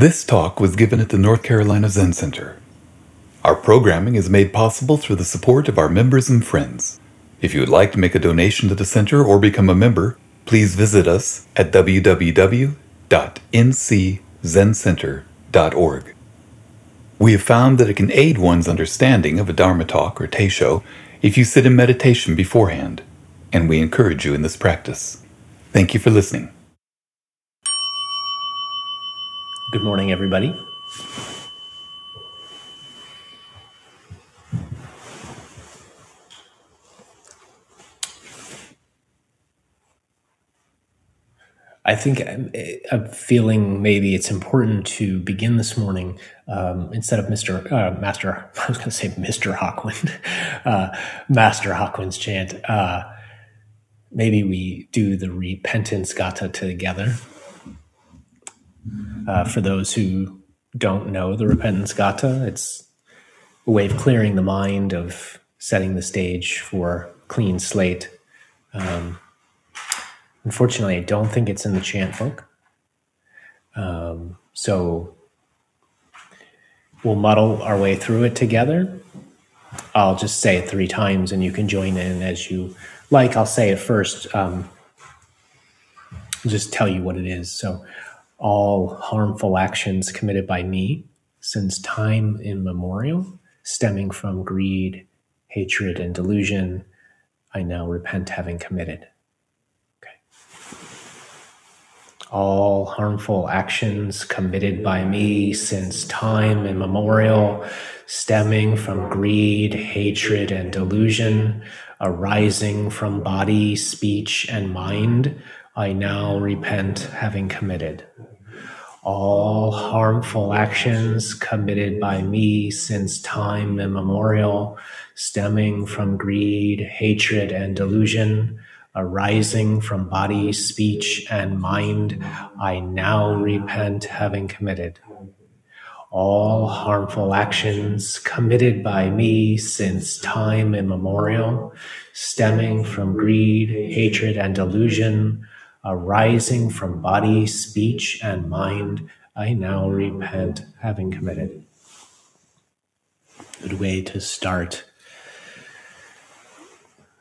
This talk was given at the North Carolina Zen Center. Our programming is made possible through the support of our members and friends. If you would like to make a donation to the center or become a member, please visit us at www.nczencenter.org. We have found that it can aid one's understanding of a Dharma talk or Teisho if you sit in meditation beforehand, and we encourage you in this practice. Thank you for listening. Good morning, everybody. I think I'm, I'm feeling maybe it's important to begin this morning um, instead of Mr. Uh, Master. I was going to say Mr. Hakuin, uh, Master Hakuin's chant. Uh, maybe we do the repentance gatha together. Uh, for those who don't know the repentance gatha, it's a way of clearing the mind, of setting the stage for clean slate. Um, Unfortunately, I don't think it's in the chant book. Um, so we'll muddle our way through it together. I'll just say it three times and you can join in as you like. I'll say it first. Um, just tell you what it is. So, all harmful actions committed by me since time immemorial, stemming from greed, hatred, and delusion, I now repent having committed. all harmful actions committed by me since time immemorial, stemming from greed, hatred, and delusion, arising from body, speech, and mind, I now repent having committed. All harmful actions committed by me since time immemorial, stemming from greed, hatred, and delusion, arising from body, speech, and mind, I now repent having committed. All harmful actions committed by me since time immemorial, stemming from greed, hatred, and delusion, arising from body, speech, and mind, I now repent having committed. Good way to start.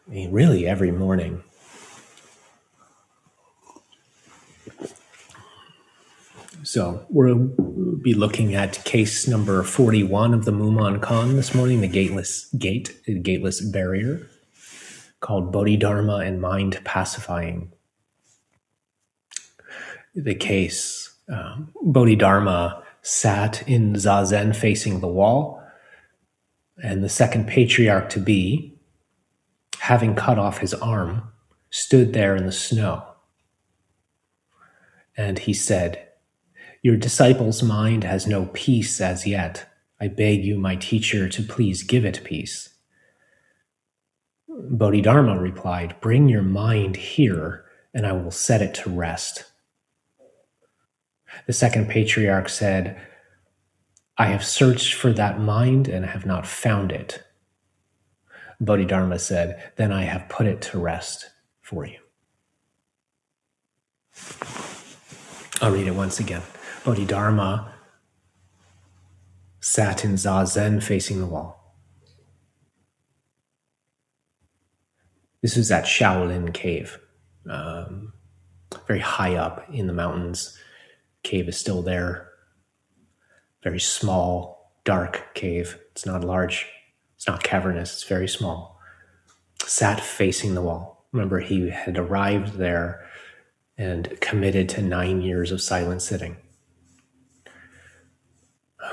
I mean, really every morning So we'll be looking at case number 41 of the Mumon Mumonkan this morning, the gateless gate, the gateless barrier, called Bodhidharma and mind pacifying. The case, um, Bodhidharma sat in Zazen facing the wall, and the second patriarch to be, having cut off his arm, stood there in the snow. And he said, your disciple's mind has no peace as yet. I beg you, my teacher, to please give it peace. Bodhidharma replied, Bring your mind here, and I will set it to rest. The second patriarch said, I have searched for that mind and have not found it. Bodhidharma said, Then I have put it to rest for you. I'll read it once again. Bodhidharma sat in Zazen facing the wall. This was at Shaolin Cave, um, very high up in the mountains. Cave is still there. Very small, dark cave. It's not large. It's not cavernous. It's very small. Sat facing the wall. Remember, he had arrived there and committed to nine years of silent sitting.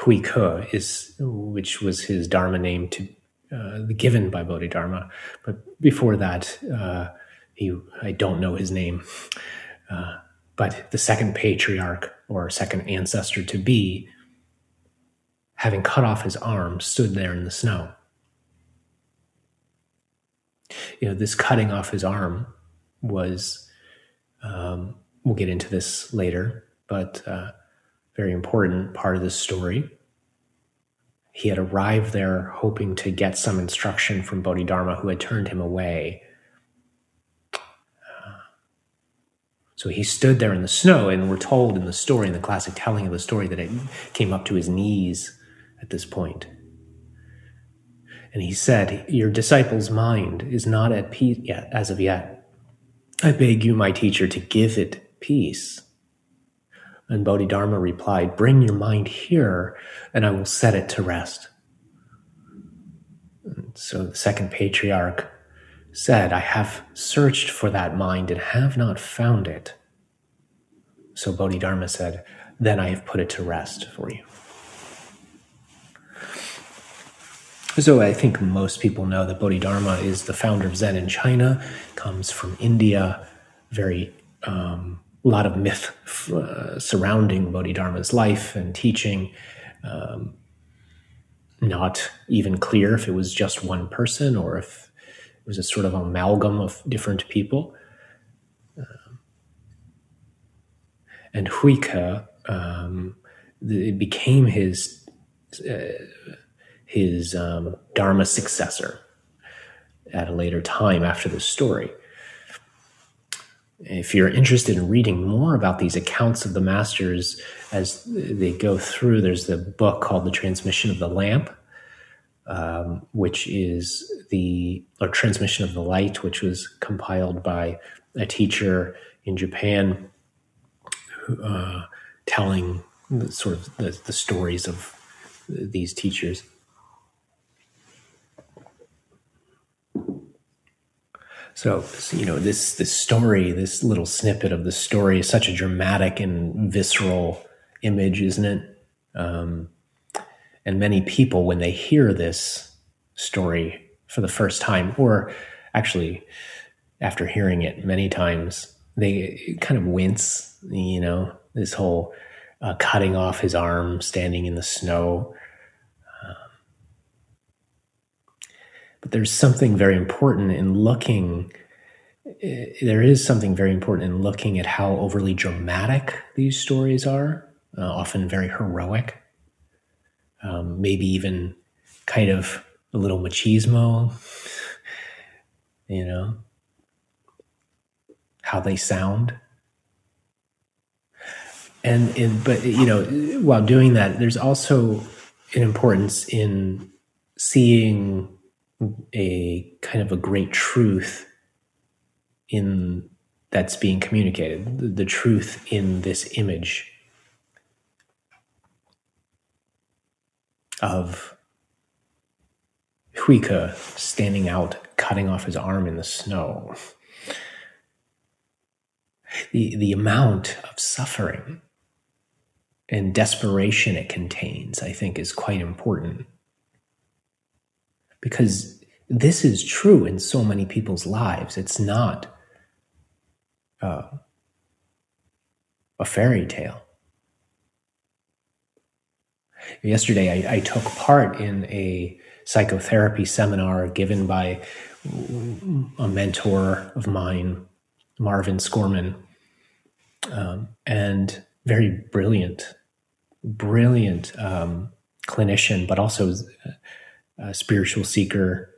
Hui Ke is, which was his Dharma name to uh, given by Bodhidharma, but before that, uh, he I don't know his name. Uh, but the second patriarch or second ancestor to be, having cut off his arm, stood there in the snow. You know, this cutting off his arm was, um, we'll get into this later, but uh, very important part of this story. He had arrived there hoping to get some instruction from Bodhidharma, who had turned him away. So he stood there in the snow, and we're told in the story, in the classic telling of the story, that it came up to his knees at this point. And he said, Your disciple's mind is not at peace yet, as of yet. I beg you, my teacher, to give it peace. And Bodhidharma replied, Bring your mind here, and I will set it to rest. And so the second patriarch said, I have searched for that mind and have not found it. So Bodhidharma said, Then I have put it to rest for you. So I think most people know that Bodhidharma is the founder of Zen in China, comes from India, very um, a lot of myth uh, surrounding Bodhidharma's life and teaching. Um, not even clear if it was just one person or if was a sort of amalgam of different people. Um, and Huike, um, it became his uh, his um, Dharma successor at a later time after this story. If you're interested in reading more about these accounts of the masters as they go through, there's the book called The Transmission of the Lamp um, which is the or transmission of the light, which was compiled by a teacher in Japan, uh, telling the, sort of the, the stories of these teachers. So, you know, this this story, this little snippet of the story is such a dramatic and visceral image, isn't it? Um, and many people, when they hear this story for the first time, or actually after hearing it many times, they kind of wince, you know, this whole uh, cutting off his arm, standing in the snow. Um, but there's something very important in looking. Eh, there is something very important in looking at how overly dramatic these stories are, uh, often very heroic um, maybe even kind of a little machismo, you know, how they sound. And, and but you know while doing that there's also an importance in seeing a kind of a great truth in that's being communicated the, the truth in this image of Huike standing out, cutting off his arm in the snow. The, the amount of suffering and desperation it contains, I think, is quite important. Because this is true in so many people's lives. It's not uh, a fairy tale. Yesterday, I, I took part in a psychotherapy seminar given by a mentor of mine, Marvin Scorman, um, and very brilliant, brilliant um, clinician, but also a spiritual seeker.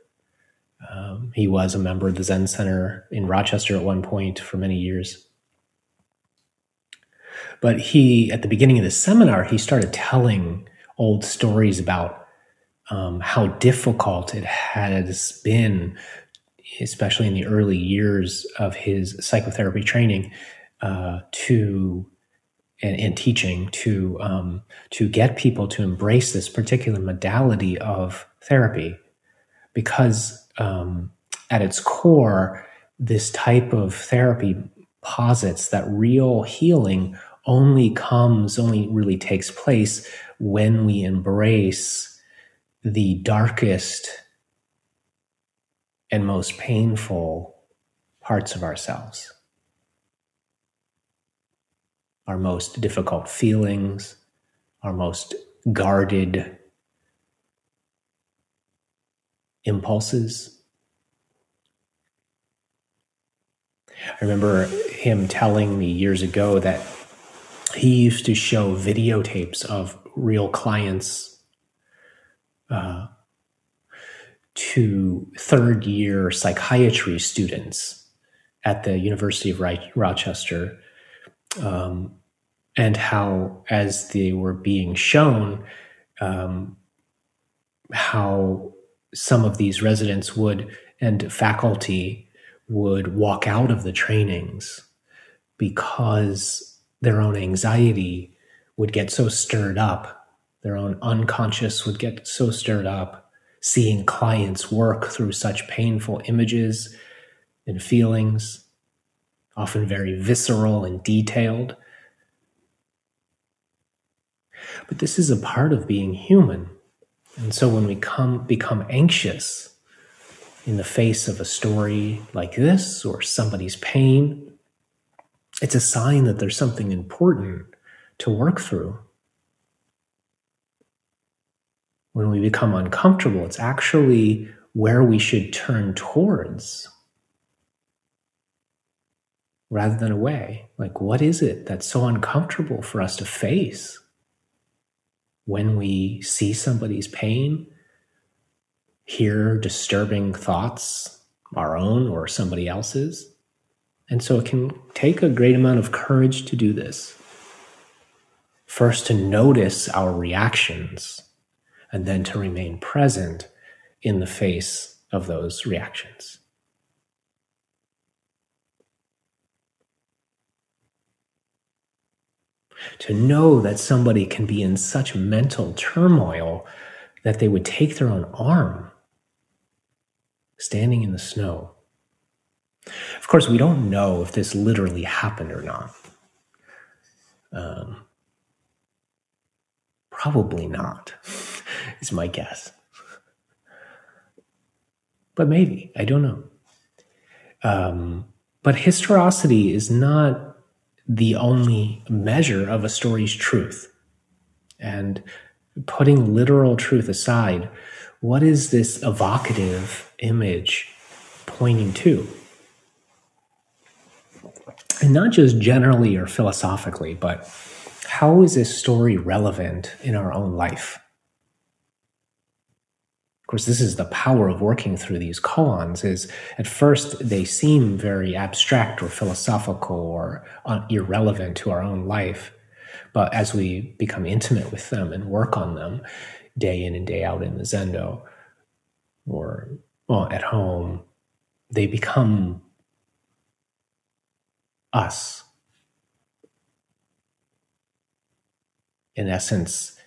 Um, he was a member of the Zen Center in Rochester at one point for many years. But he, at the beginning of the seminar, he started telling old stories about um, how difficult it has been, especially in the early years of his psychotherapy training, uh, to and, and, teaching to um, to get people to embrace this particular modality of therapy, because um, at its core, this type of therapy posits that real healing only comes, only really takes place when we embrace the darkest and most painful parts of ourselves, our most difficult feelings, our most guarded impulses. I remember him telling me years ago that he used to show videotapes of real clients uh, to third year psychiatry students at the University of Rochester um, and how, as they were being shown, um, how some of these residents would and faculty would walk out of the trainings because their own anxiety would get so stirred up, their own unconscious would get so stirred up, seeing clients work through such painful images and feelings, often very visceral and detailed. But this is a part of being human. And so when we come become anxious in the face of a story like this or somebody's pain, it's a sign that there's something important to work through. When we become uncomfortable, it's actually where we should turn towards rather than away. Like, what is it that's so uncomfortable for us to face? when we see somebody's pain, hear disturbing thoughts, our own or somebody else's. And so it can take a great amount of courage to do this. First, to notice our reactions, and then to remain present in the face of those reactions. to know that somebody can be in such mental turmoil that they would take their own arm standing in the snow. Of course, we don't know if this literally happened or not. Um, probably not, is my guess. But maybe, I don't know. Um, but historicity is not the only measure of a story's truth. And putting literal truth aside, what is this evocative image pointing to? And not just generally or philosophically, but how is this story relevant in our own life? Of course, this is the power of working through these koans is at first they seem very abstract or philosophical or irrelevant to our own life. But as we become intimate with them and work on them day in and day out in the Zendo or well, at home, they become us. In essence,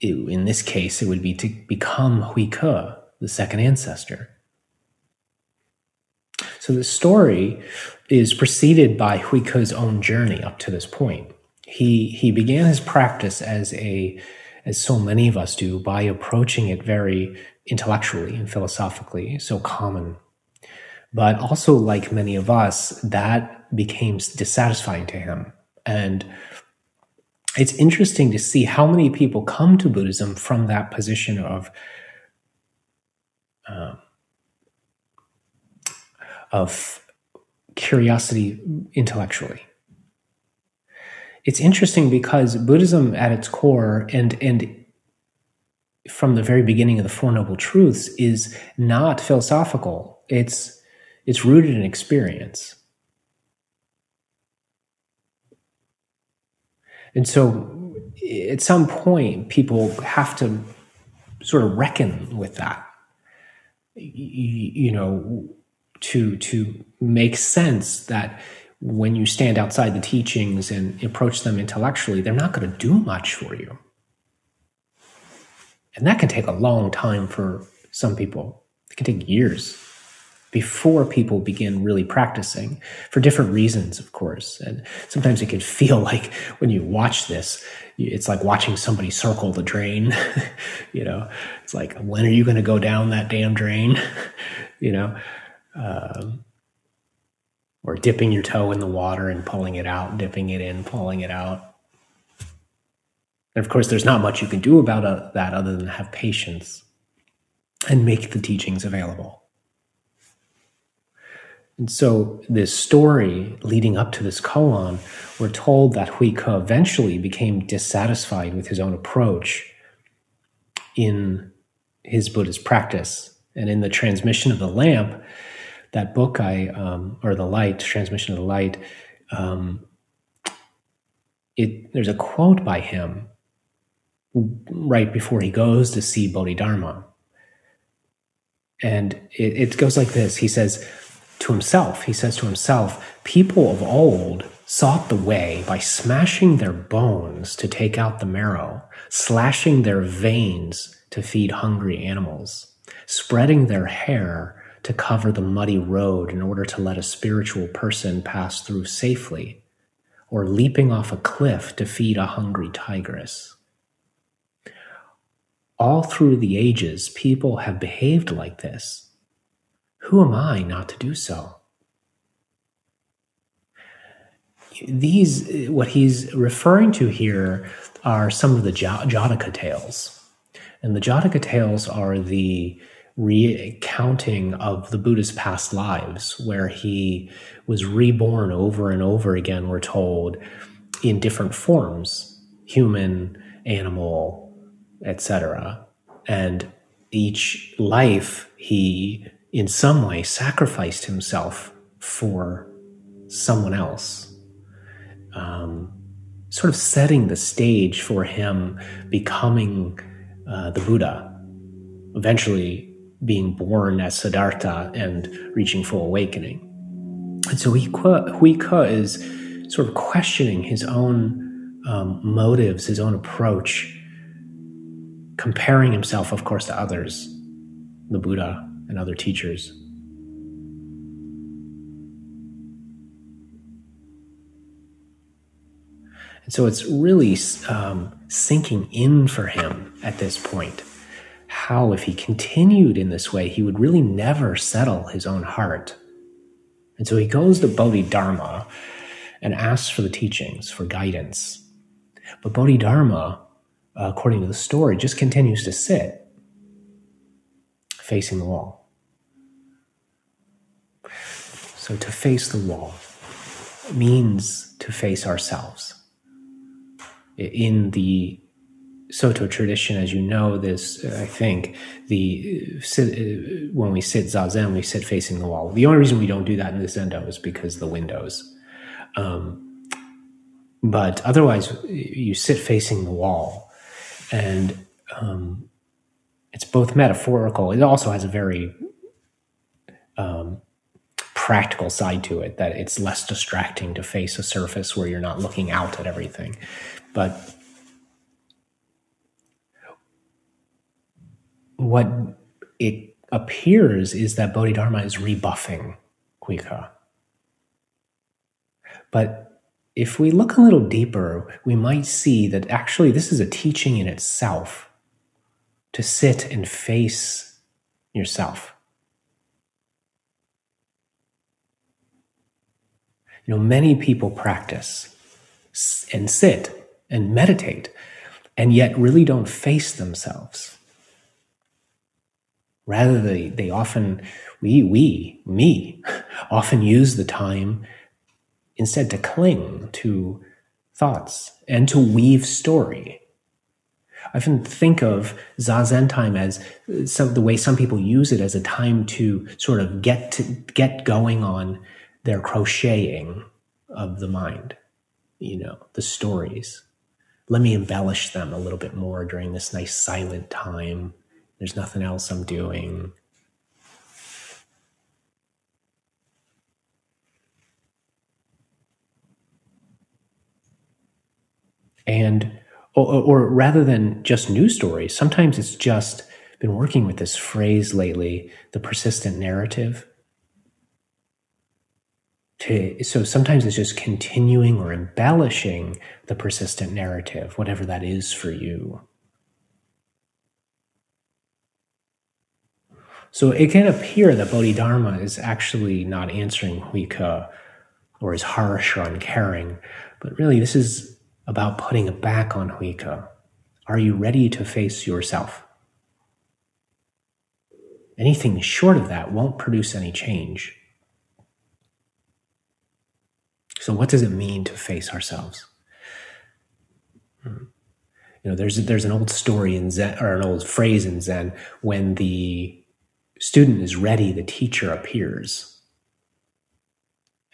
in this case, it would be to become Hui Ke, the second ancestor. So the story is preceded by Hui Ke's own journey up to this point. He he began his practice as a as so many of us do by approaching it very intellectually and philosophically, so common. But also, like many of us, that became dissatisfying to him. And it's interesting to see how many people come to Buddhism from that position of uh, of curiosity intellectually. It's interesting because Buddhism, at its core, and and from the very beginning of the Four Noble Truths, is not philosophical. It's it's rooted in experience. And so at some point, people have to sort of reckon with that, you, know, to, to make sense that when you stand outside the teachings and approach them intellectually, they're not going to do much for you. And that can take a long time for some people. It can take years before people begin really practicing for different reasons, of course. And sometimes it can feel like when you watch this, it's like watching somebody circle the drain. you know, it's like, when are you going to go down that damn drain? you know, um, or dipping your toe in the water and pulling it out, dipping it in, pulling it out. And of course, there's not much you can do about uh, that other than have patience and make the teachings available. And so, this story leading up to this koan, we're told that Hui Ke eventually became dissatisfied with his own approach in his Buddhist practice. And in the transmission of the lamp, that book I, um, or the light, transmission of the light, um, it, there's a quote by him right before he goes to see Bodhidharma. And it, it goes like this He says to himself, he says to himself, people of old sought the way by smashing their bones to take out the marrow, slashing their veins to feed hungry animals, spreading their hair to cover the muddy road in order to let a spiritual person pass through safely, or leaping off a cliff to feed a hungry tigress. All through the ages, people have behaved like this. Who am I not to do so? These, what he's referring to here, are some of the Jataka tales. And the Jataka tales are the recounting of the Buddha's past lives, where he was reborn over and over again, we're told, in different forms human, animal, etc. And each life, he in some way sacrificed himself for someone else. Um, sort of setting the stage for him becoming uh, the Buddha, eventually being born as Siddhartha and reaching full awakening. And so Hui Ke is sort of questioning his own um, motives, his own approach, comparing himself, of course, to others, the Buddha and other teachers. And so it's really um, sinking in for him at this point how, if he continued in this way, he would really never settle his own heart. And so he goes to Bodhidharma and asks for the teachings, for guidance. But Bodhidharma, according to the story, just continues to sit facing the wall. So to face the wall means to face ourselves. In the Soto tradition, as you know, this I think the uh, when we sit zazen, we sit facing the wall. The only reason we don't do that in the zendo is because the windows. Um, but otherwise, you sit facing the wall, and um, it's both metaphorical. It also has a very um, practical side to it that it's less distracting to face a surface where you're not looking out at everything. But what it appears is that Bodhidharma is rebuffing Hui Ke. But if we look a little deeper, we might see that actually this is a teaching in itself to sit and face yourself. You know, many people practice and sit and meditate and yet really don't face themselves. Rather, they, they often, we, we, me, often use the time instead to cling to thoughts and to weave story. I often think of zazen time as uh, some, the way some people use it as a time to sort of get to get going on their crocheting of the mind, you know, the stories. Let me embellish them a little bit more during this nice silent time there's nothing else I'm doing. And, or, or rather than just news stories, sometimes it's just been working with this phrase lately the persistent narrative. To, so sometimes it's just continuing or embellishing the persistent narrative, whatever that is for you. So it can appear that Bodhidharma is actually not answering Hui Ke or is harsh or uncaring, but really this is about putting it back on Hui Ke. Are you ready to face yourself? Anything short of that won't produce any change. So, what does it mean to face ourselves? Hmm. You know, there's there's an old story in Zen or an old phrase in Zen when the student is ready, the teacher appears.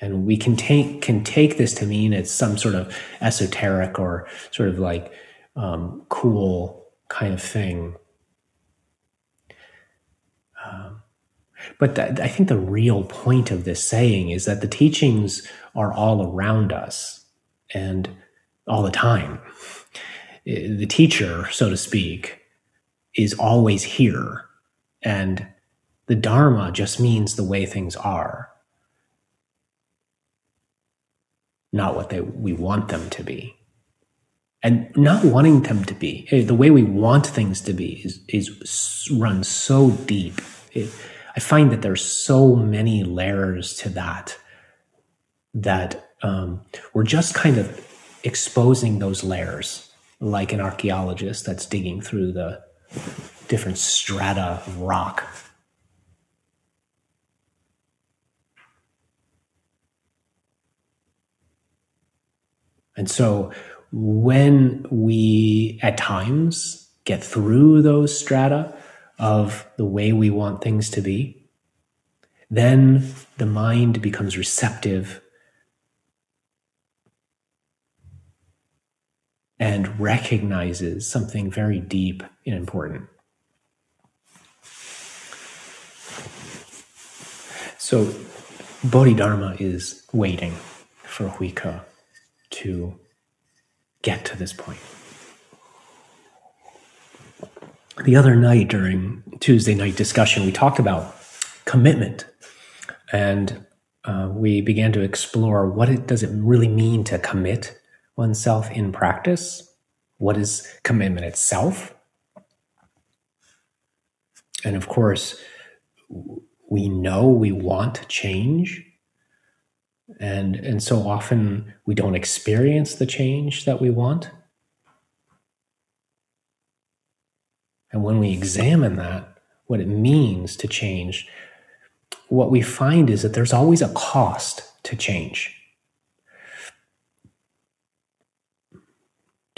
And we can take can take this to mean it's some sort of esoteric or sort of like um, cool kind of thing. Um, but I think the real point of this saying is that the teachings are all around us and all the time. The teacher, so to speak, is always here. And the Dharma just means the way things are, not what they, we want them to be. And not wanting them to be, eh, the way we want things to be is, is runs so deep. It, I find that there's so many layers to that that um, we're just kind of exposing those layers, like an archaeologist that's digging through the different strata of rock. And so when we at times get through those strata of the way we want things to be, then the mind becomes receptive and recognizes something very deep and important. So, Bodhidharma is waiting for Hui Ke to get to this point. The other night during Tuesday night discussion, we talked about commitment and uh, we began to explore what it does it really mean to commit oneself in practice? What is commitment itself? And of course, we know we want change. And, and so often we don't experience the change that we want. And when we examine that, what it means to change, what we find is that there's always a cost to change.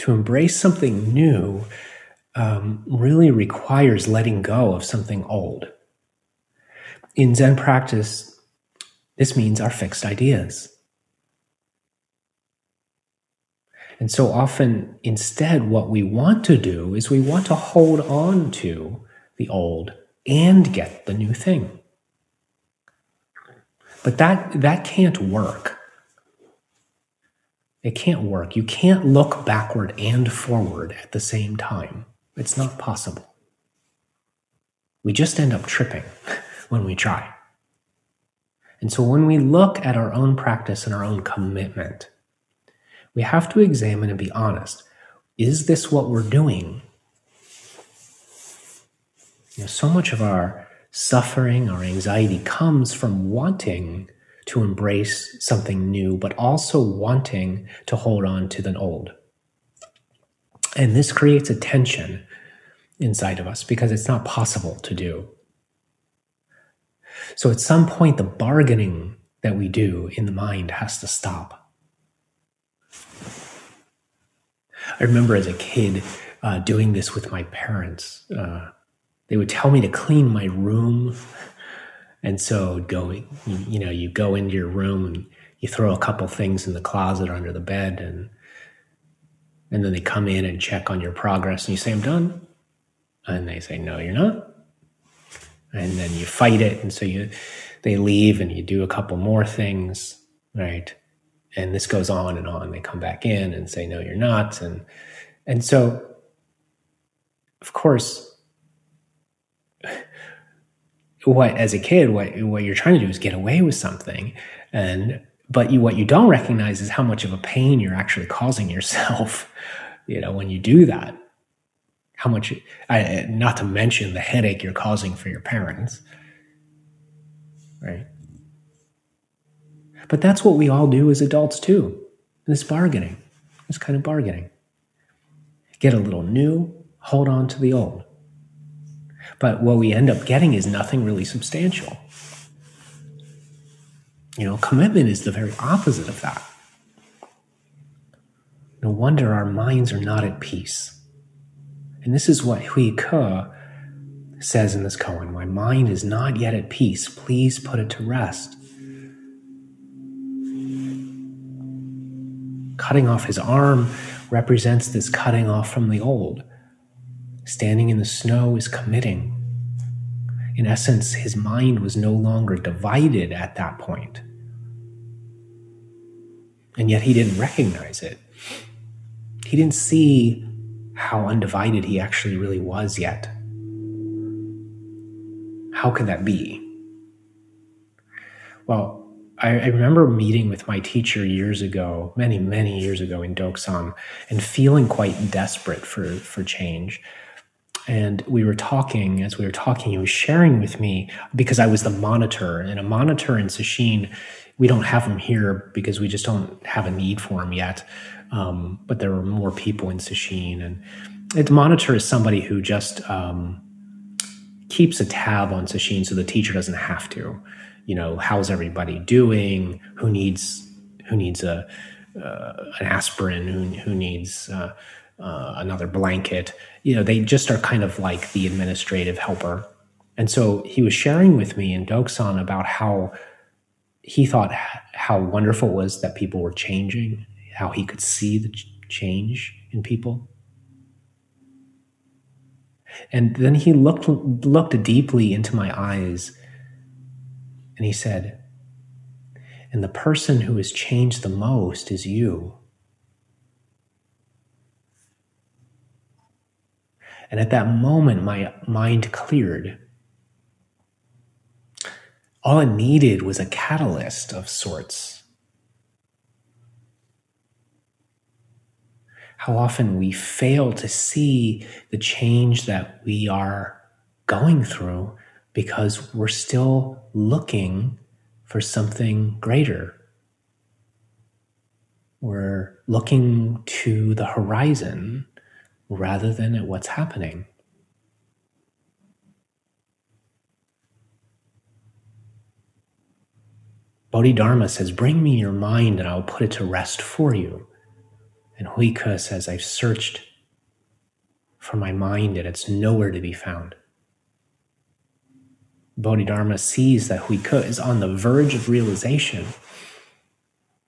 to embrace something new um, really requires letting go of something old. In Zen practice, this means our fixed ideas. And so often, instead, what we want to do is we want to hold on to the old and get the new thing. But that, that can't work. It can't work. You can't look backward and forward at the same time. It's not possible. We just end up tripping when we try. And so when we look at our own practice and our own commitment, we have to examine and be honest. Is this what we're doing? You know, so much of our suffering, our anxiety comes from wanting to embrace something new, but also wanting to hold on to the old. And this creates a tension inside of us because it's not possible to do. So at some point, the bargaining that we do in the mind has to stop. I remember as a kid uh, doing this with my parents. Uh, they would tell me to clean my room and so go, you, you know, you go into your room and you throw a couple things in the closet under the bed and and then they come in and check on your progress and you say, I'm done. And they say, No, you're not. And then you fight it. And so you they leave and you do a couple more things, right? And this goes on and on. They come back in and say, No, you're not. And and so of course what as a kid what what you're trying to do is get away with something and but you what you don't recognize is how much of a pain you're actually causing yourself you know when you do that how much I, not to mention the headache you're causing for your parents right but that's what we all do as adults too this bargaining this kind of bargaining get a little new hold on to the old but what we end up getting is nothing really substantial. You know, commitment is the very opposite of that. No wonder our minds are not at peace. And this is what Hui Ke says in this koan My mind is not yet at peace. Please put it to rest. Cutting off his arm represents this cutting off from the old. Standing in the snow is committing. In essence, his mind was no longer divided at that point. And yet he didn't recognize it. He didn't see how undivided he actually really was yet. How can that be? Well, I, I, remember meeting with my teacher years ago, many, many years ago in Doksan, and feeling quite desperate for, for change. And we were talking, as we were talking, he was sharing with me because I was the monitor, and a monitor in Sesshin, we don't have them here because we just don't have a need for them yet. Um, but there are more people in Sesshin, and the monitor is somebody who just um, keeps a tab on Sesshin so the teacher doesn't have to. You know, how's everybody doing? Who needs who needs a uh, an aspirin? Who who needs uh, uh, another blanket? You know, they just are kind of like the administrative helper. And so he was sharing with me in Doksan about how he thought how wonderful it was that people were changing, how he could see the change in people. And then he looked, looked deeply into my eyes and he said, And the person who has changed the most is you. And at that moment, my mind cleared. All it needed was a catalyst of sorts how often we fail to see the change that we are going through because we're still looking for something greater. We're looking to the horizon rather than at what's happening. Bodhidharma says, Bring me your mind and I will put it to rest for you. And Huike says, I've searched for my mind and it's nowhere to be found. Bodhidharma sees that Huike is on the verge of realization.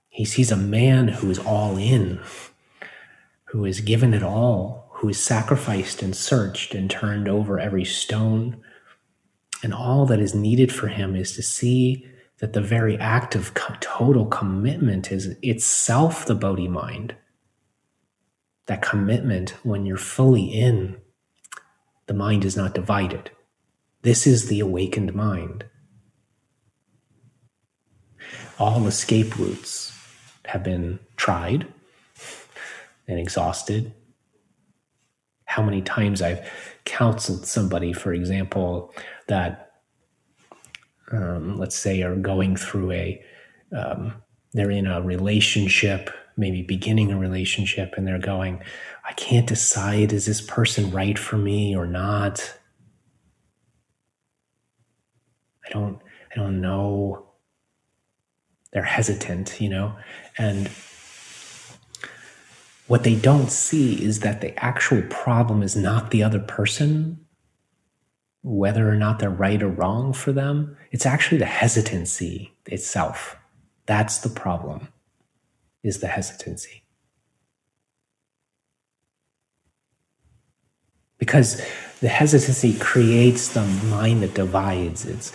He sees a man who is all in, who has given it all, who has sacrificed and searched and turned over every stone. And all that is needed for him is to see that the very act of total commitment is itself the Bodhi mind that commitment when you're fully in, the mind is not divided. This is the awakened mind. All escape routes have been tried and exhausted. How many times I've counseled somebody, for example, that um, let's say are going through a, um, they're in a relationship maybe beginning a relationship and they're going, I can't decide, is this person right for me or not? I don't, I don't know. They're hesitant, you know? And what they don't see is that the actual problem is not the other person, whether or not they're right or wrong for them. It's actually the hesitancy itself. That's the problem is the hesitancy. Because the hesitancy creates the mind that divides. It's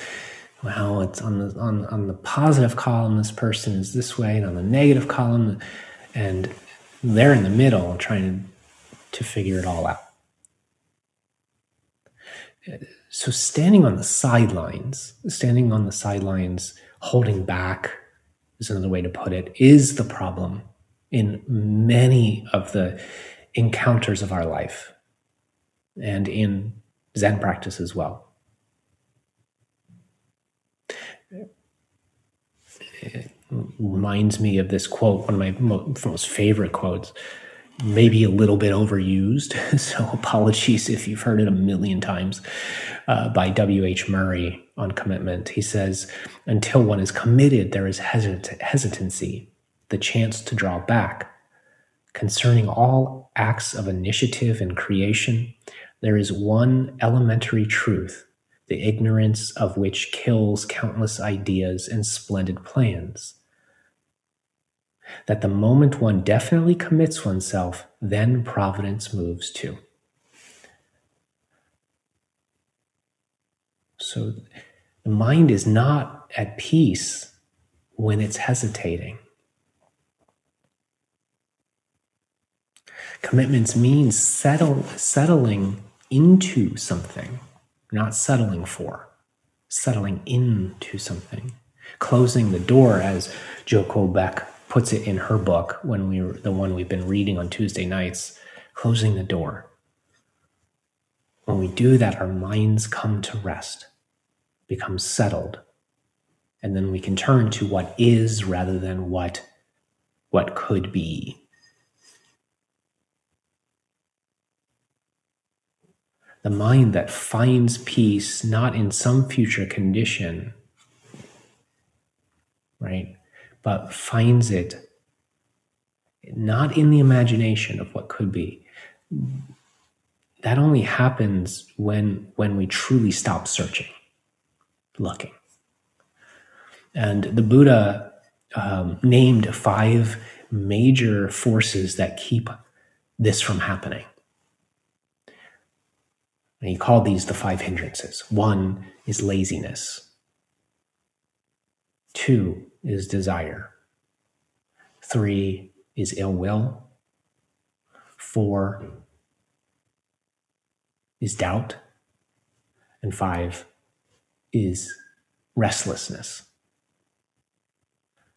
well, it's on the on, on the positive column, this person is this way, and on the negative column, and they're in the middle trying to, to figure it all out. So standing on the sidelines, standing on the sidelines, holding back, is another way to put it, is the problem in many of the encounters of our life and in Zen practice as well. It reminds me of this quote, one of my most favorite quotes, maybe a little bit overused. So apologies if you've heard it a million times uh, by W.H. Murray on commitment. He says, until one is committed, there is hesit- hesitancy, the chance to draw back. Concerning all acts of initiative and creation, there is one elementary truth, the ignorance of which kills countless ideas and splendid plans. that the moment one definitely commits oneself, then providence moves too. So the mind is not at peace when it's hesitating. Commitments means settle, settling into something, not settling for, settling into something. Closing the door, as Joko Beck puts it in her book, when we were the one we've been reading on Tuesday nights, closing the door. When we do that, our minds come to rest, become settled, and then we can turn to what is rather than what what could be. The mind that finds peace not in some future condition, right, but finds it not in the imagination of what could be. That only happens when when we truly stop searching, looking. And the Buddha um, named five major forces that keep this from happening. And he called these the five hindrances. One is laziness. Two is desire. Three is ill will. Four is doubt. And five is restlessness.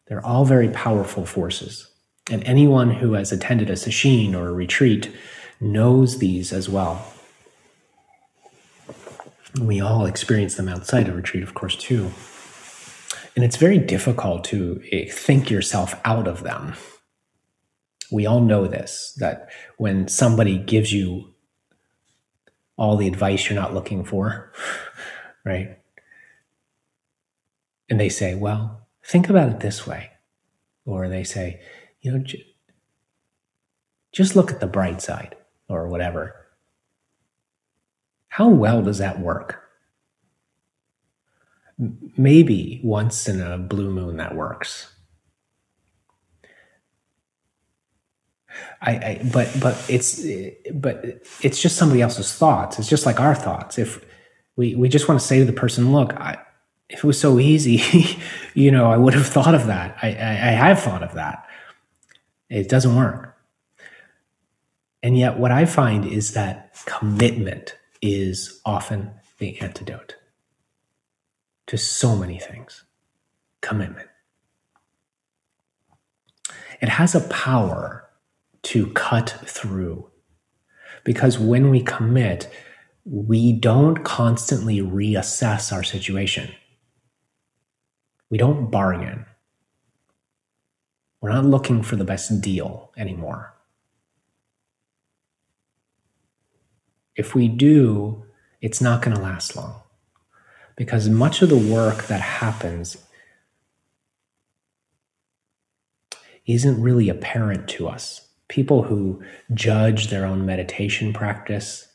They're all very powerful forces. And anyone who has attended a sesshin or a retreat knows these as well. We all experience them outside of retreat, of course, too. And it's very difficult to eh, think yourself out of them. We all know this that when somebody gives you all the advice you're not looking for, right? And they say, well, think about it this way. Or they say, you know, j- just look at the bright side or whatever. How well does that work? Maybe once in a blue moon that works. I, I, but but it's but it's just somebody else's thoughts. It's just like our thoughts. If we we just want to say to the person, look, I, if it was so easy, you know, I would have thought of that. I, I, I have thought of that. It doesn't work. And yet, what I find is that commitment is often the antidote to so many things commitment. It has a power to cut through because when we commit, we don't constantly reassess our situation. We don't bargain. We're not looking for the best deal anymore. If we do, it's not going to last long because much of the work that happens isn't really apparent to us. People who judge their own meditation practice,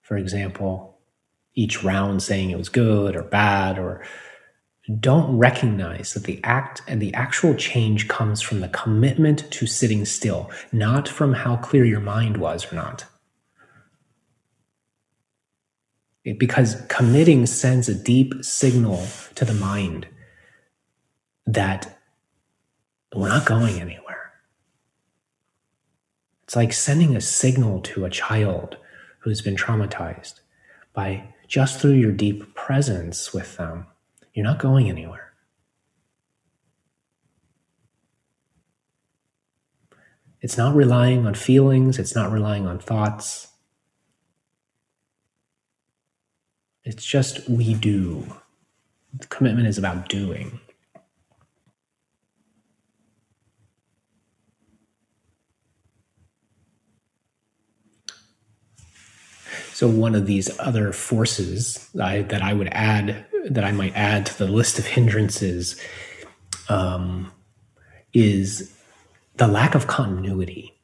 for example, each round saying it was good or bad, or don't recognize that the act and the actual change comes from the commitment to sitting still, not from how clear your mind was or not. Because committing sends a deep signal to the mind that we're not going anywhere. It's like sending a signal to a child who's been traumatized by just through your deep presence with them. You're not going anywhere. It's not relying on feelings, it's not relying on thoughts. It's just we do. Commitment is about doing. So one of these other forces that I, that I would add, that I might add to the list of hindrances, um, is the lack of continuity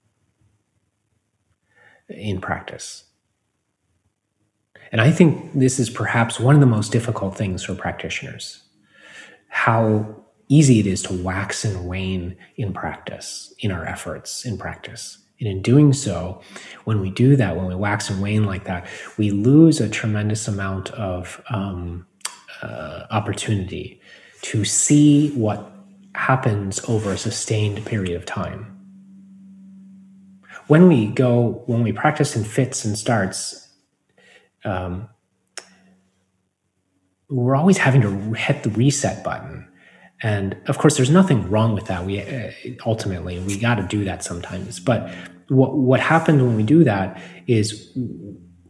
in practice. And I think this is perhaps one of the most difficult things for practitioners. How easy it is to wax and wane in practice, in our efforts in practice. And in doing so, when we do that, when we wax and wane like that, we lose a tremendous amount of um, uh, opportunity to see what happens over a sustained period of time. When we go, when we practice in fits and starts, um, we're always having to hit the reset button. And of course, there's nothing wrong with that. We uh, ultimately we got to do that sometimes. But what what happens when we do that is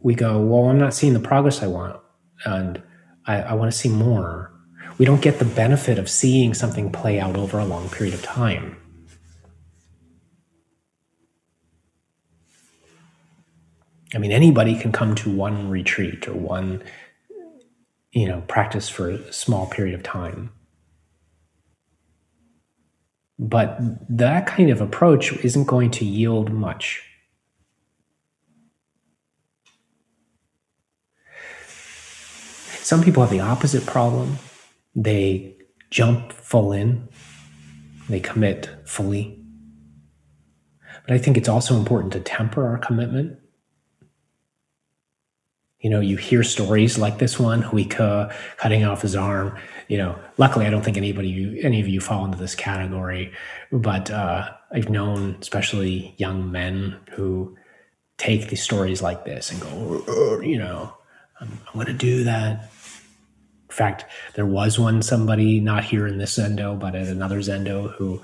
we go, well, I'm not seeing the progress I want, and I, I want to see more. We don't get the benefit of seeing something play out over a long period of time. I mean, anybody can come to one retreat or one, you know, practice for a small period of time. But that kind of approach isn't going to yield much. Some people have the opposite problem. They jump full in, they commit fully. But I think it's also important to temper our commitment. You know, you hear stories like this one, Huike cutting off his arm. You know, luckily, I don't think anybody, any of you fall into this category, but uh, I've known, especially young men who take these stories like this and go, you know, I'm, I'm going to do that. In fact, there was one somebody not here in this zendo, but at another zendo who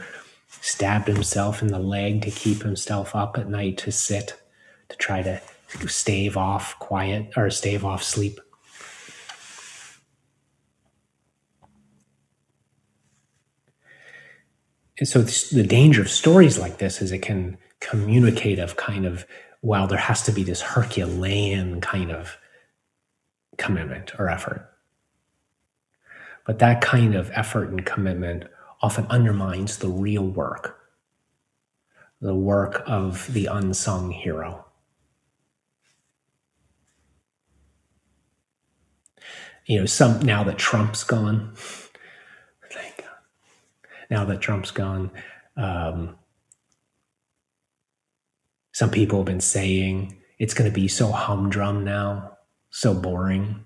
stabbed himself in the leg to keep himself up at night to sit to try to stave off quiet or stave off sleep. And so the danger of stories like this is it can communicate of kind of well there has to be this herculean kind of commitment or effort but that kind of effort and commitment often undermines the real work the work of the unsung hero you know, some now that Trump's gone, thank God. Now that Trump's gone, um, some people have been saying it's going to be so humdrum now, so boring,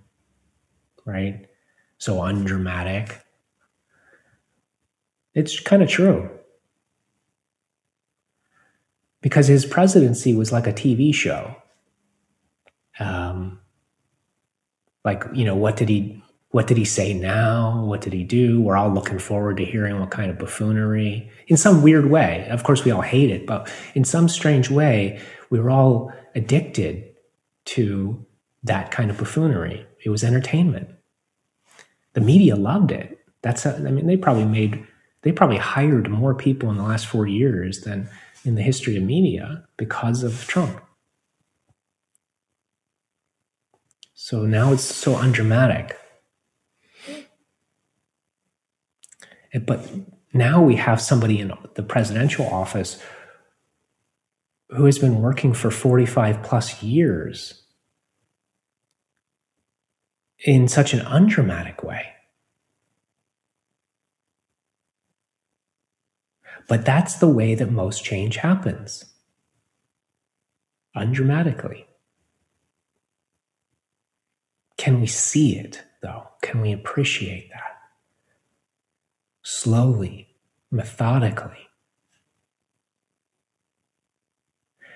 right? So undramatic. It's kind of true. Because his presidency was like a TV show. Um, like you know what did he what did he say now? What did he do? We're all looking forward to hearing what kind of buffoonery. In some weird way. Of course we all hate it but in some strange way we were all addicted to that kind of buffoonery. It was entertainment. The media loved it. That's a, i mean they probably made they probably hired more people in the last four years than in the history of media because of trump So now it's so undramatic. But now we have somebody in the presidential office who has been working for 45 plus years in such an undramatic way. But that's the way that most change happens undramatically. Can we see it, though? Can we appreciate that? Slowly, methodically.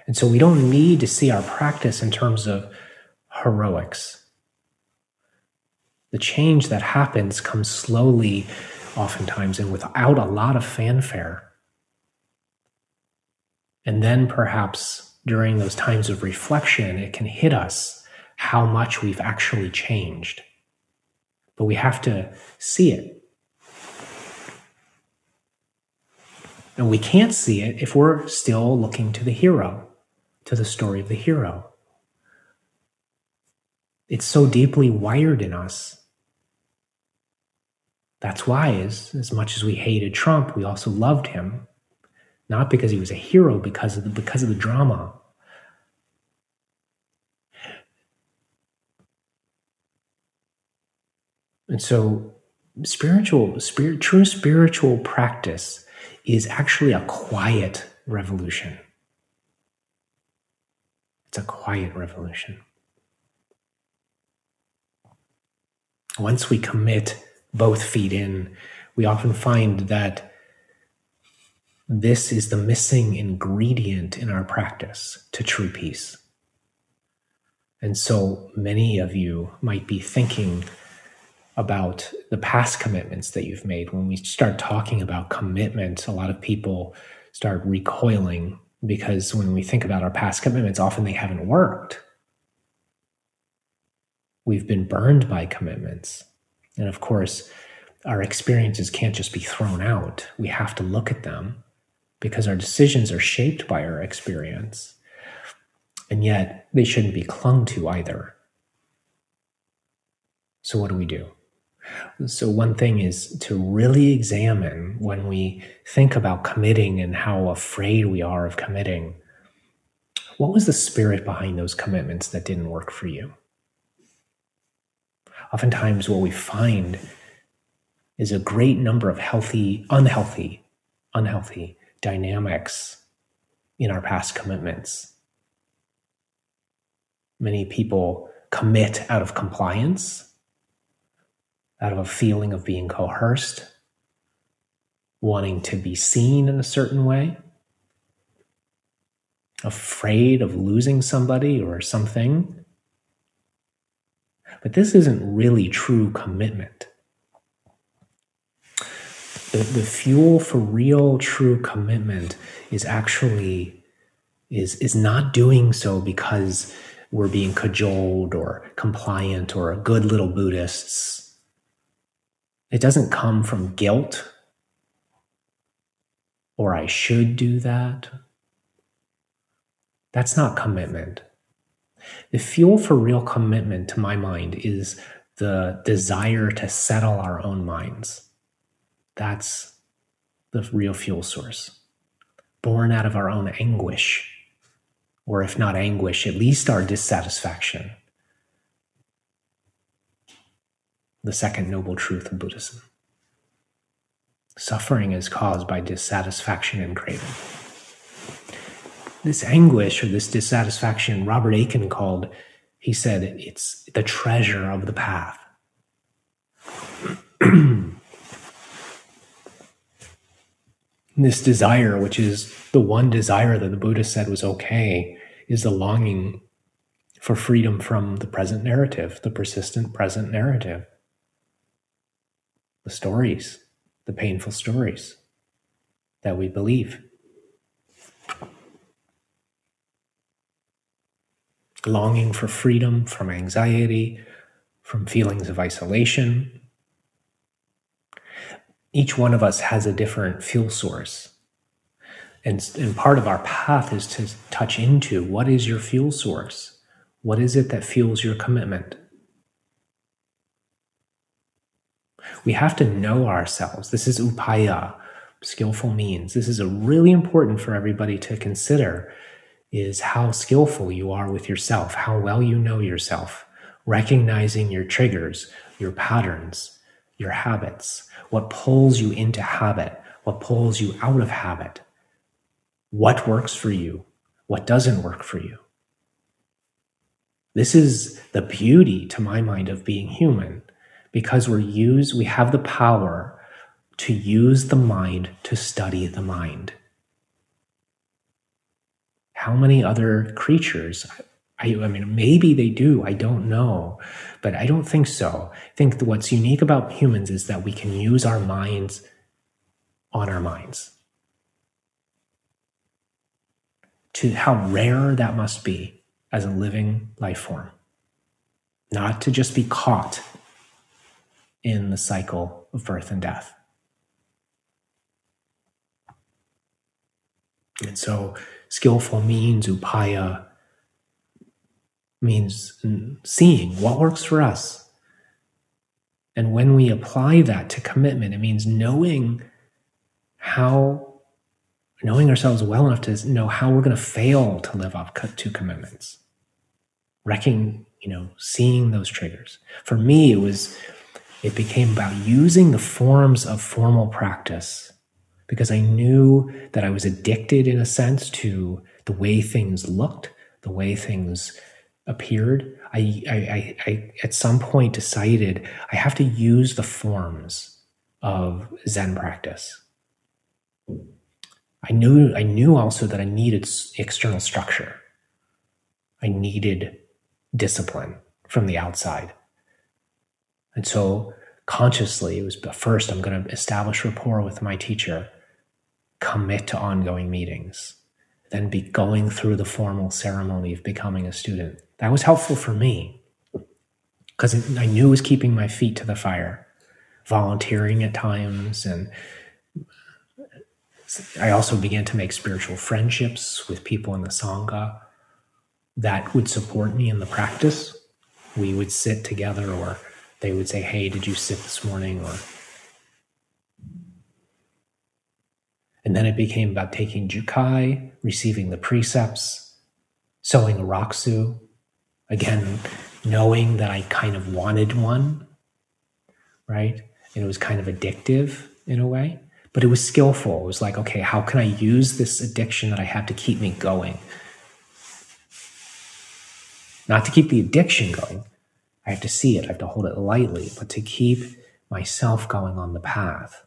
And so we don't need to see our practice in terms of heroics. The change that happens comes slowly, oftentimes, and without a lot of fanfare. And then perhaps during those times of reflection, it can hit us how much we've actually changed. But we have to see it. And we can't see it if we're still looking to the hero, to the story of the hero. It's so deeply wired in us. That's why, as, as much as we hated Trump, we also loved him. Not because he was a hero, because of the, because of the drama And so spiritual, spirit, true spiritual practice is actually a quiet revolution. It's a quiet revolution. Once we commit both feet in, we often find that this is the missing ingredient in our practice to true peace. And so many of you might be thinking about the past commitments that you've made. When we start talking about commitment, a lot of people start recoiling because when we think about our past commitments, often they haven't worked. We've been burned by commitments. And of course, our experiences can't just be thrown out. We have to look at them because our decisions are shaped by our experience. And yet, they shouldn't be clung to either. So, what do we do? So, one thing is to really examine when we think about committing and how afraid we are of committing. What was the spirit behind those commitments that didn't work for you? Oftentimes, what we find is a great number of healthy, unhealthy, unhealthy dynamics in our past commitments. Many people commit out of compliance, out of a feeling of being coerced, wanting to be seen in a certain way, afraid of losing somebody or something. But this isn't really true commitment. The, the fuel for real true commitment is actually is is not doing so because we're being cajoled or compliant or good little Buddhists. It doesn't come from guilt or I should do that. That's not commitment. The fuel for real commitment, to my mind, is the desire to settle our own minds. That's the real fuel source. Born out of our own anguish, or if not anguish, at least our dissatisfaction. The second noble truth of Buddhism. Suffering is caused by dissatisfaction and craving. This anguish or this dissatisfaction, Robert Aitken called, he said, it's the treasure of the path. this desire, which is the one desire that the Buddha said was okay, is the longing for freedom from the present narrative, the persistent present narrative, the stories, the painful stories that we believe. Longing for freedom from anxiety, from feelings of isolation. Each one of us has a different fuel source. And, and part of our path is to touch into what is your fuel source? What is it that fuels your commitment? We have to know ourselves. This is upaya, skillful means. This is a really important for everybody to consider is how skillful you are with yourself, how well you know yourself, recognizing your triggers, your patterns, your habits, what pulls you into habit, what pulls you out of habit, what works for you, what doesn't work for you. This is the beauty, to my mind, of being human because we're used, we have the power to use the mind to study the mind. How many other creatures? I, I mean, maybe they do. I don't know, but I don't think so. I think what's unique about humans is that we can use our minds on our minds. To how rare that must be as a living life form. Not to just be caught in the cycle of birth and death. And so, skillful means, upaya, means seeing what works for us. And when we apply that to commitment, it means knowing how, knowing ourselves well enough to know how we're going to fail to live up to commitments. Wrecking, you know, seeing those triggers. For me, it was it became about using the forms of formal practice because I knew that I was addicted in a sense to the way things looked, the way things appeared. I, I, I, I at some point decided I have to use the forms of Zen practice. I knew I knew also that I needed external structure. I needed discipline from the outside. And so consciously, it was first, I'm going to establish rapport with my teacher, commit to ongoing meetings, then be going through the formal ceremony of becoming a student. That was helpful for me because I knew it was keeping my feet to the fire, volunteering at times. And I also began to make spiritual friendships with people in the Sangha that would support me in the practice. We would sit together, or they would say, Hey, did you sit this morning? Or and then it became about taking jukai, receiving the precepts, sewing a rakusu, again, knowing that I kind of wanted one, right? And it was kind of addictive in a way, but it was skillful. It was like, okay, how can I use this addiction that I have to keep me going? Not to keep the addiction going. I have to see it, I have to hold it lightly, but to keep myself going on the path.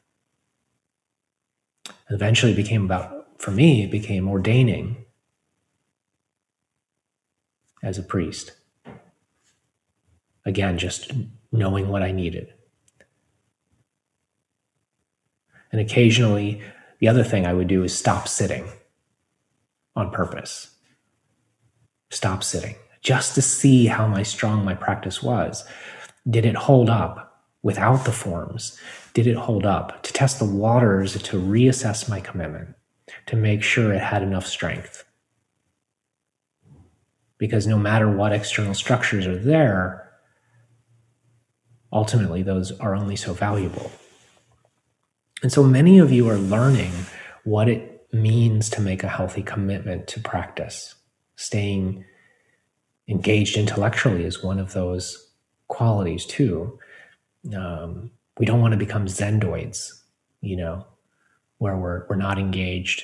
Eventually it became about, for me, it became ordaining as a priest. Again, just knowing what I needed. And occasionally, the other thing I would do is stop sitting on purpose. Stop sitting just to see how my strong my practice was. Did it hold up without the forms? Did it hold up to test the waters to reassess my commitment, to make sure it had enough strength? Because no matter what external structures are there, ultimately those are only so valuable. And so many of you are learning what it means to make a healthy commitment to practice, staying engaged intellectually is one of those qualities too. Um, we don't want to become zendoids, you know, where we're we're not engaged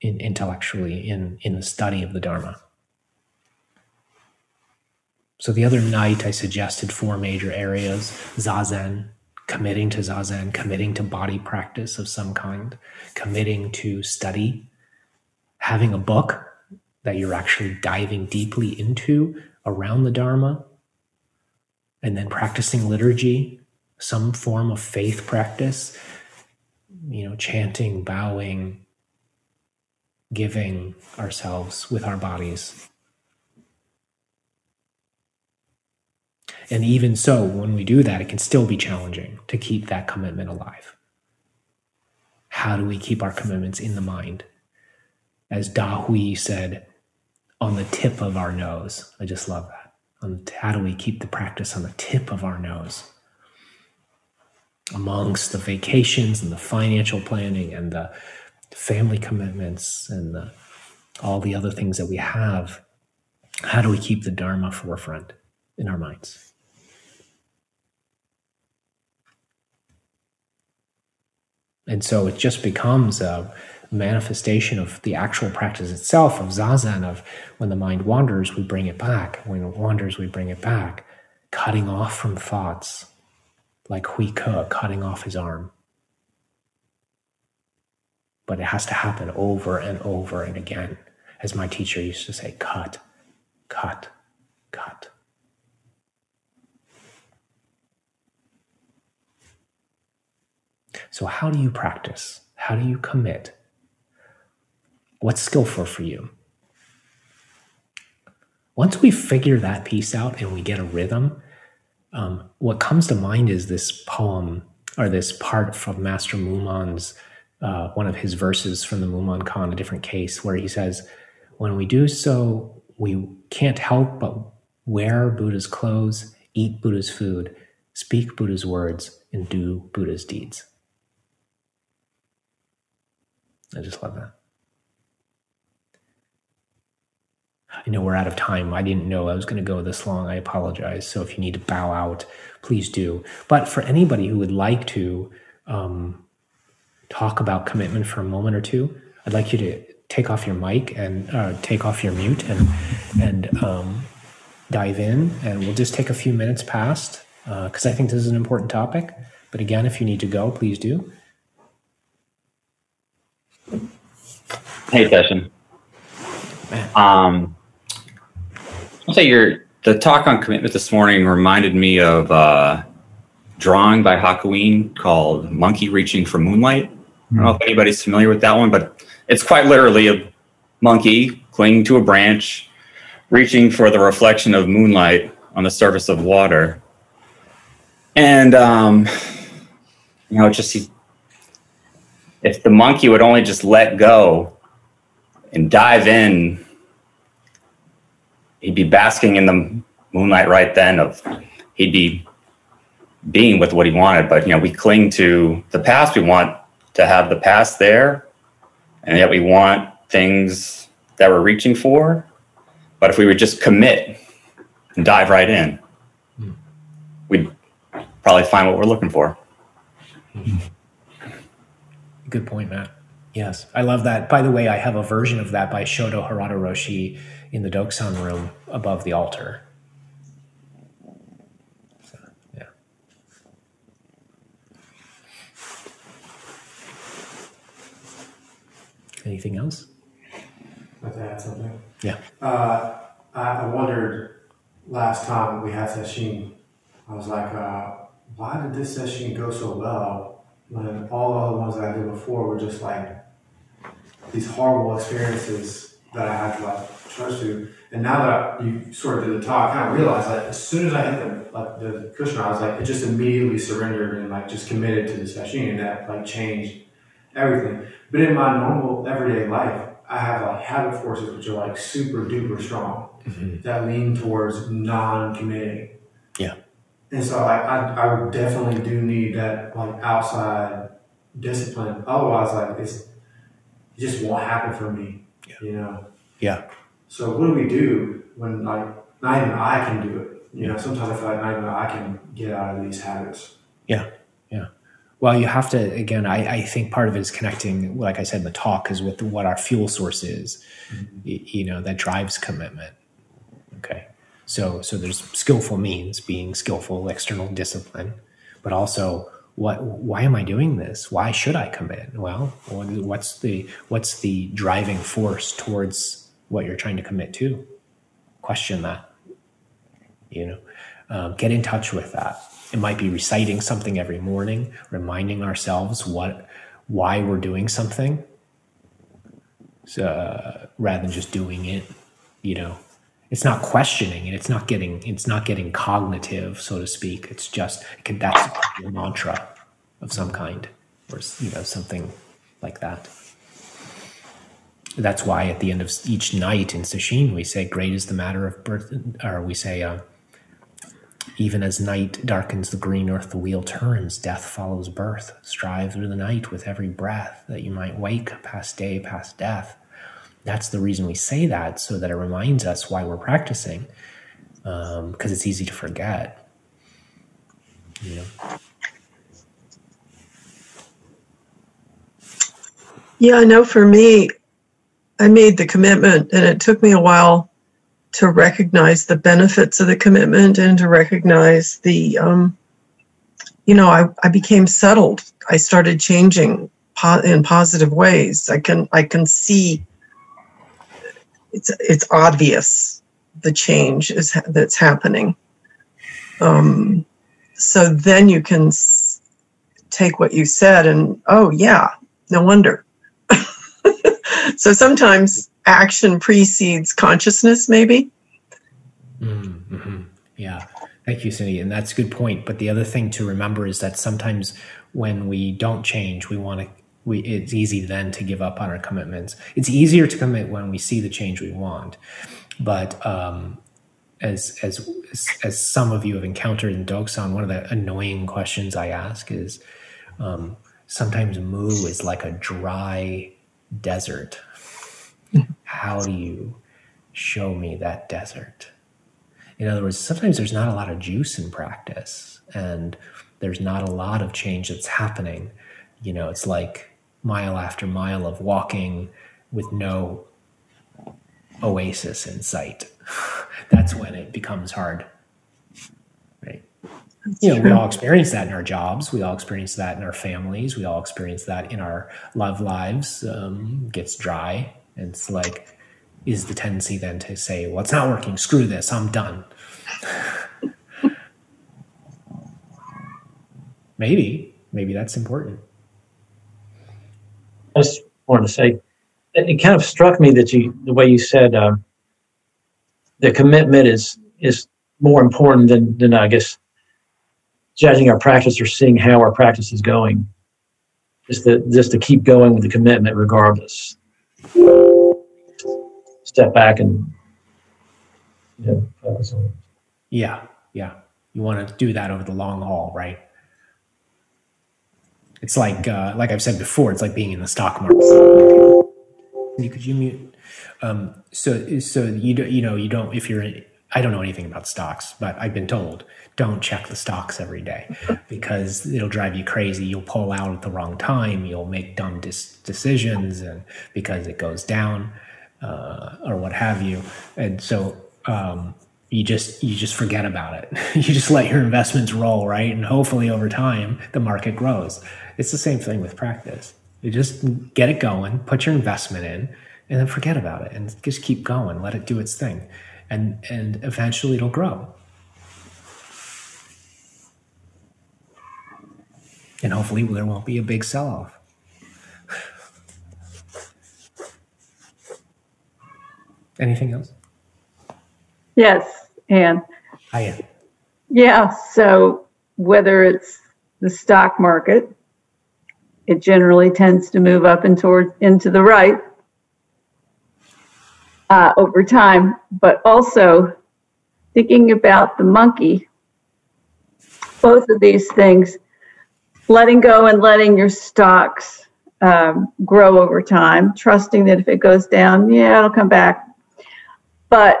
in intellectually in in the study of the Dharma. So the other night I suggested four major areas: zazen, committing to zazen, committing to body practice of some kind, committing to study, having a book that you're actually diving deeply into around the Dharma, and then practicing liturgy, some form of faith practice, you know, chanting, bowing, giving ourselves with our bodies. And even so, when we do that, it can still be challenging to keep that commitment alive. How do we keep our commitments in the mind? As Da Hui said, on the tip of our nose. I just love that. How do we keep the practice on the tip of our nose? Amongst the vacations and the financial planning and the family commitments and the, all the other things that we have, how do we keep the Dharma forefront in our minds? And so it just becomes a manifestation of the actual practice itself of zazen of when the mind wanders we bring it back. When it wanders we bring it back. Cutting off from thoughts like Huike cutting off his arm. But it has to happen over and over and again. As my teacher used to say cut cut cut. So how do you practice? How do you commit What's skillful for you? Once we figure that piece out and we get a rhythm, um, what comes to mind is this poem or this part from Master Mumon's, uh, one of his verses from the Mumonkan, a different case, where he says, When we do so, we can't help but wear Buddha's clothes, eat Buddha's food, speak Buddha's words, and do Buddha's deeds. I just love that. I know we're out of time. I didn't know I was going to go this long. I apologize. So if you need to bow out, please do. But for anybody who would like to um, talk about commitment for a moment or two, I'd like you to take off your mic and uh, take off your mute and and um, dive in. And we'll just take a few minutes past because uh, I think this is an important topic. But again, if you need to go, please do. Hey, Session. Um, I'll say your the talk on commitment this morning reminded me of a drawing by Hakuin called "Monkey Reaching for Moonlight." I don't know if anybody's familiar with that one, but it's quite literally a monkey clinging to a branch, reaching for the reflection of moonlight on the surface of water. And um, you know, just if the monkey would only just let go and dive in, he'd be basking in the moonlight right then. Of he'd be being with what he wanted. But you know, we cling to the past. We want to have the past there, and yet we want things that we're reaching for. But if we would just commit and dive right in, hmm. we'd probably find what we're looking for. Good point, Matt. Yes, I love that. By the way, I have a version of that by Shodo Harada Roshi in the Dokusan room above the altar. So, yeah. Anything else? I'd to add something. Yeah. Uh, I wondered last time we had sesshin, I was like, uh, why did this sesshin go so well when all the other ones that I did before were just like these horrible experiences that I had to like trust to. And now that you sort of did the talk, I kind of realized that as soon as I hit the like the cushion, I was like, it just immediately surrendered and like just committed to this session, and that like changed everything. But in my normal everyday life, I have like habit forces which are like super duper strong mm-hmm. that lean towards non-committing. Yeah. And so like I, I definitely do need that like outside discipline. Otherwise, like it's it just won't happen for me. Yeah. You know. Yeah. So what do we do when like not even I can do it? You know, sometimes I feel like not even I can get out of these habits. Yeah. Yeah. Well, you have to again. I, I think part of it is connecting, like I said in the talk, is with what our fuel source is. Mm-hmm. You, you know that drives commitment. Okay, so so there's skillful means, being skillful, external discipline, but also what why am I doing this? Why should I commit? Well, what's the what's the driving force towards what you're trying to commit to? Question that. You know, um, get in touch with that it might be reciting something every morning, reminding ourselves what why we're doing something, so, uh, rather than just doing it. You know, it's not questioning and it's not getting it's not getting cognitive, so to speak. It's just that's a mantra of some kind, or you know something like that. That's why at the end of each night in Sesshin we say, "Great is the matter of birth," or we say. Uh, even as night darkens the green earth, the wheel turns, death follows birth. Strive through the night with every breath that you might wake past day, past death. That's the reason we say that, so that it reminds us why we're practicing, because um, it's easy to forget. You know? Yeah, I know for me, I made the commitment and it took me a while to recognize the benefits of the commitment and to recognize the um, you know I, I became settled. I started changing po- in positive ways. I can i can see it's it's obvious the change is ha- that's happening. Um, so then you can s- take what you said and oh yeah no wonder so sometimes action precedes consciousness, maybe. Mm-hmm. Yeah. Thank you, Cindy. And that's a good point. But the other thing to remember is that sometimes when we don't change, we want to, we, it's easy then to give up on our commitments. It's easier to commit when we see the change we want. But um, as, as, as some of you have encountered in Dokusan, one of the annoying questions I ask is um, sometimes Mu is like a dry desert how do you show me that desert. In other words, sometimes there's not a lot of juice in practice and there's not a lot of change that's happening. You know, it's like mile after mile of walking with no oasis in sight. That's when it becomes hard. Right. That's you know, true. we all experience that in our jobs. We all experience that in our families. We all experience that in our love lives. Um, gets dry. It's like, is the tendency then to say, well, it's not working. Screw this. I'm done. maybe, maybe that's important. I just wanted to say, it kind of struck me that you, the way you said, um, the commitment is is more important than than I guess judging our practice or seeing how our practice is going. Just to just to keep going with the commitment regardless. Step back and you know, Yeah, yeah. You want to do that over the long haul, right? It's like uh, like I've said before, it's like being in the stock market. Could you mute? Um, so so you do, you know you don't if you're in, I don't know anything about stocks, but I've been told don't check the stocks every day because it'll drive you crazy. You'll pull out at the wrong time. You'll make dumb dis- decisions, and because it goes down uh, or what have you. And so um, you just you just forget about it. you just let your investments roll, right? And hopefully over time the market grows. It's the same thing with practice. You just get it going, put your investment in, and then forget about it and just keep going. Let it do its thing. And and eventually it'll grow. And hopefully there won't be a big sell-off. Anything else? Yes, Anne. Hi, Anne. Yeah, so whether it's the stock market it generally tends to move up and toward into the right uh, over time. But also thinking about the monkey, both of these things, letting go and letting your stocks um, grow over time, trusting that if it goes down, yeah, it'll come back. But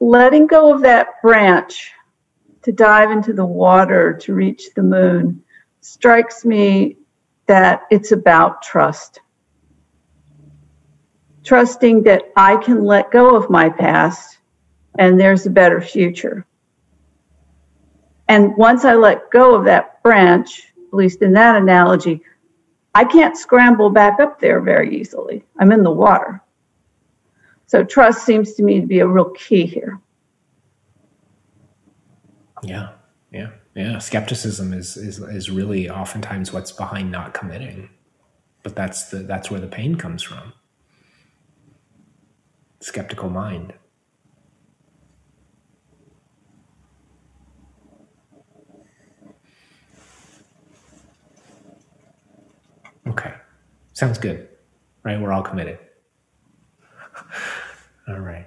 letting go of that branch to dive into the water to reach the moon strikes me that it's about trust. Trusting that I can let go of my past and there's a better future. And once I let go of that branch, at least in that analogy, I can't scramble back up there very easily. I'm in the water. So trust seems to me to be a real key here. Yeah, yeah yeah. Skepticism is is is really oftentimes what's behind not committing. But that's the that's where the pain comes from. Skeptical mind. Okay. Sounds good right? We're all committed all right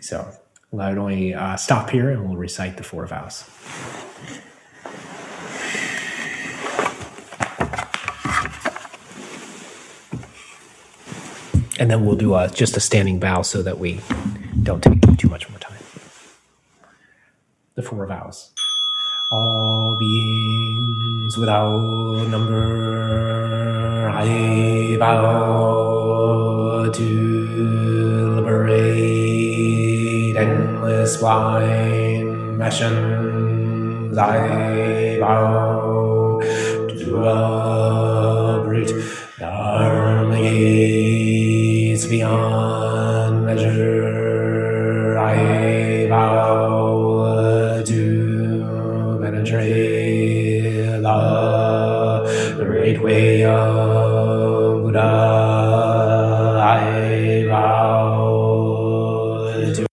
so why don't we uh, stop here and we'll recite the four vows. And then we'll do a, just a standing bow so that we don't take too much more time. The four vows. All beings without number, I vow to liberate endless blind passions I vow to uproot. Dharma gates beyond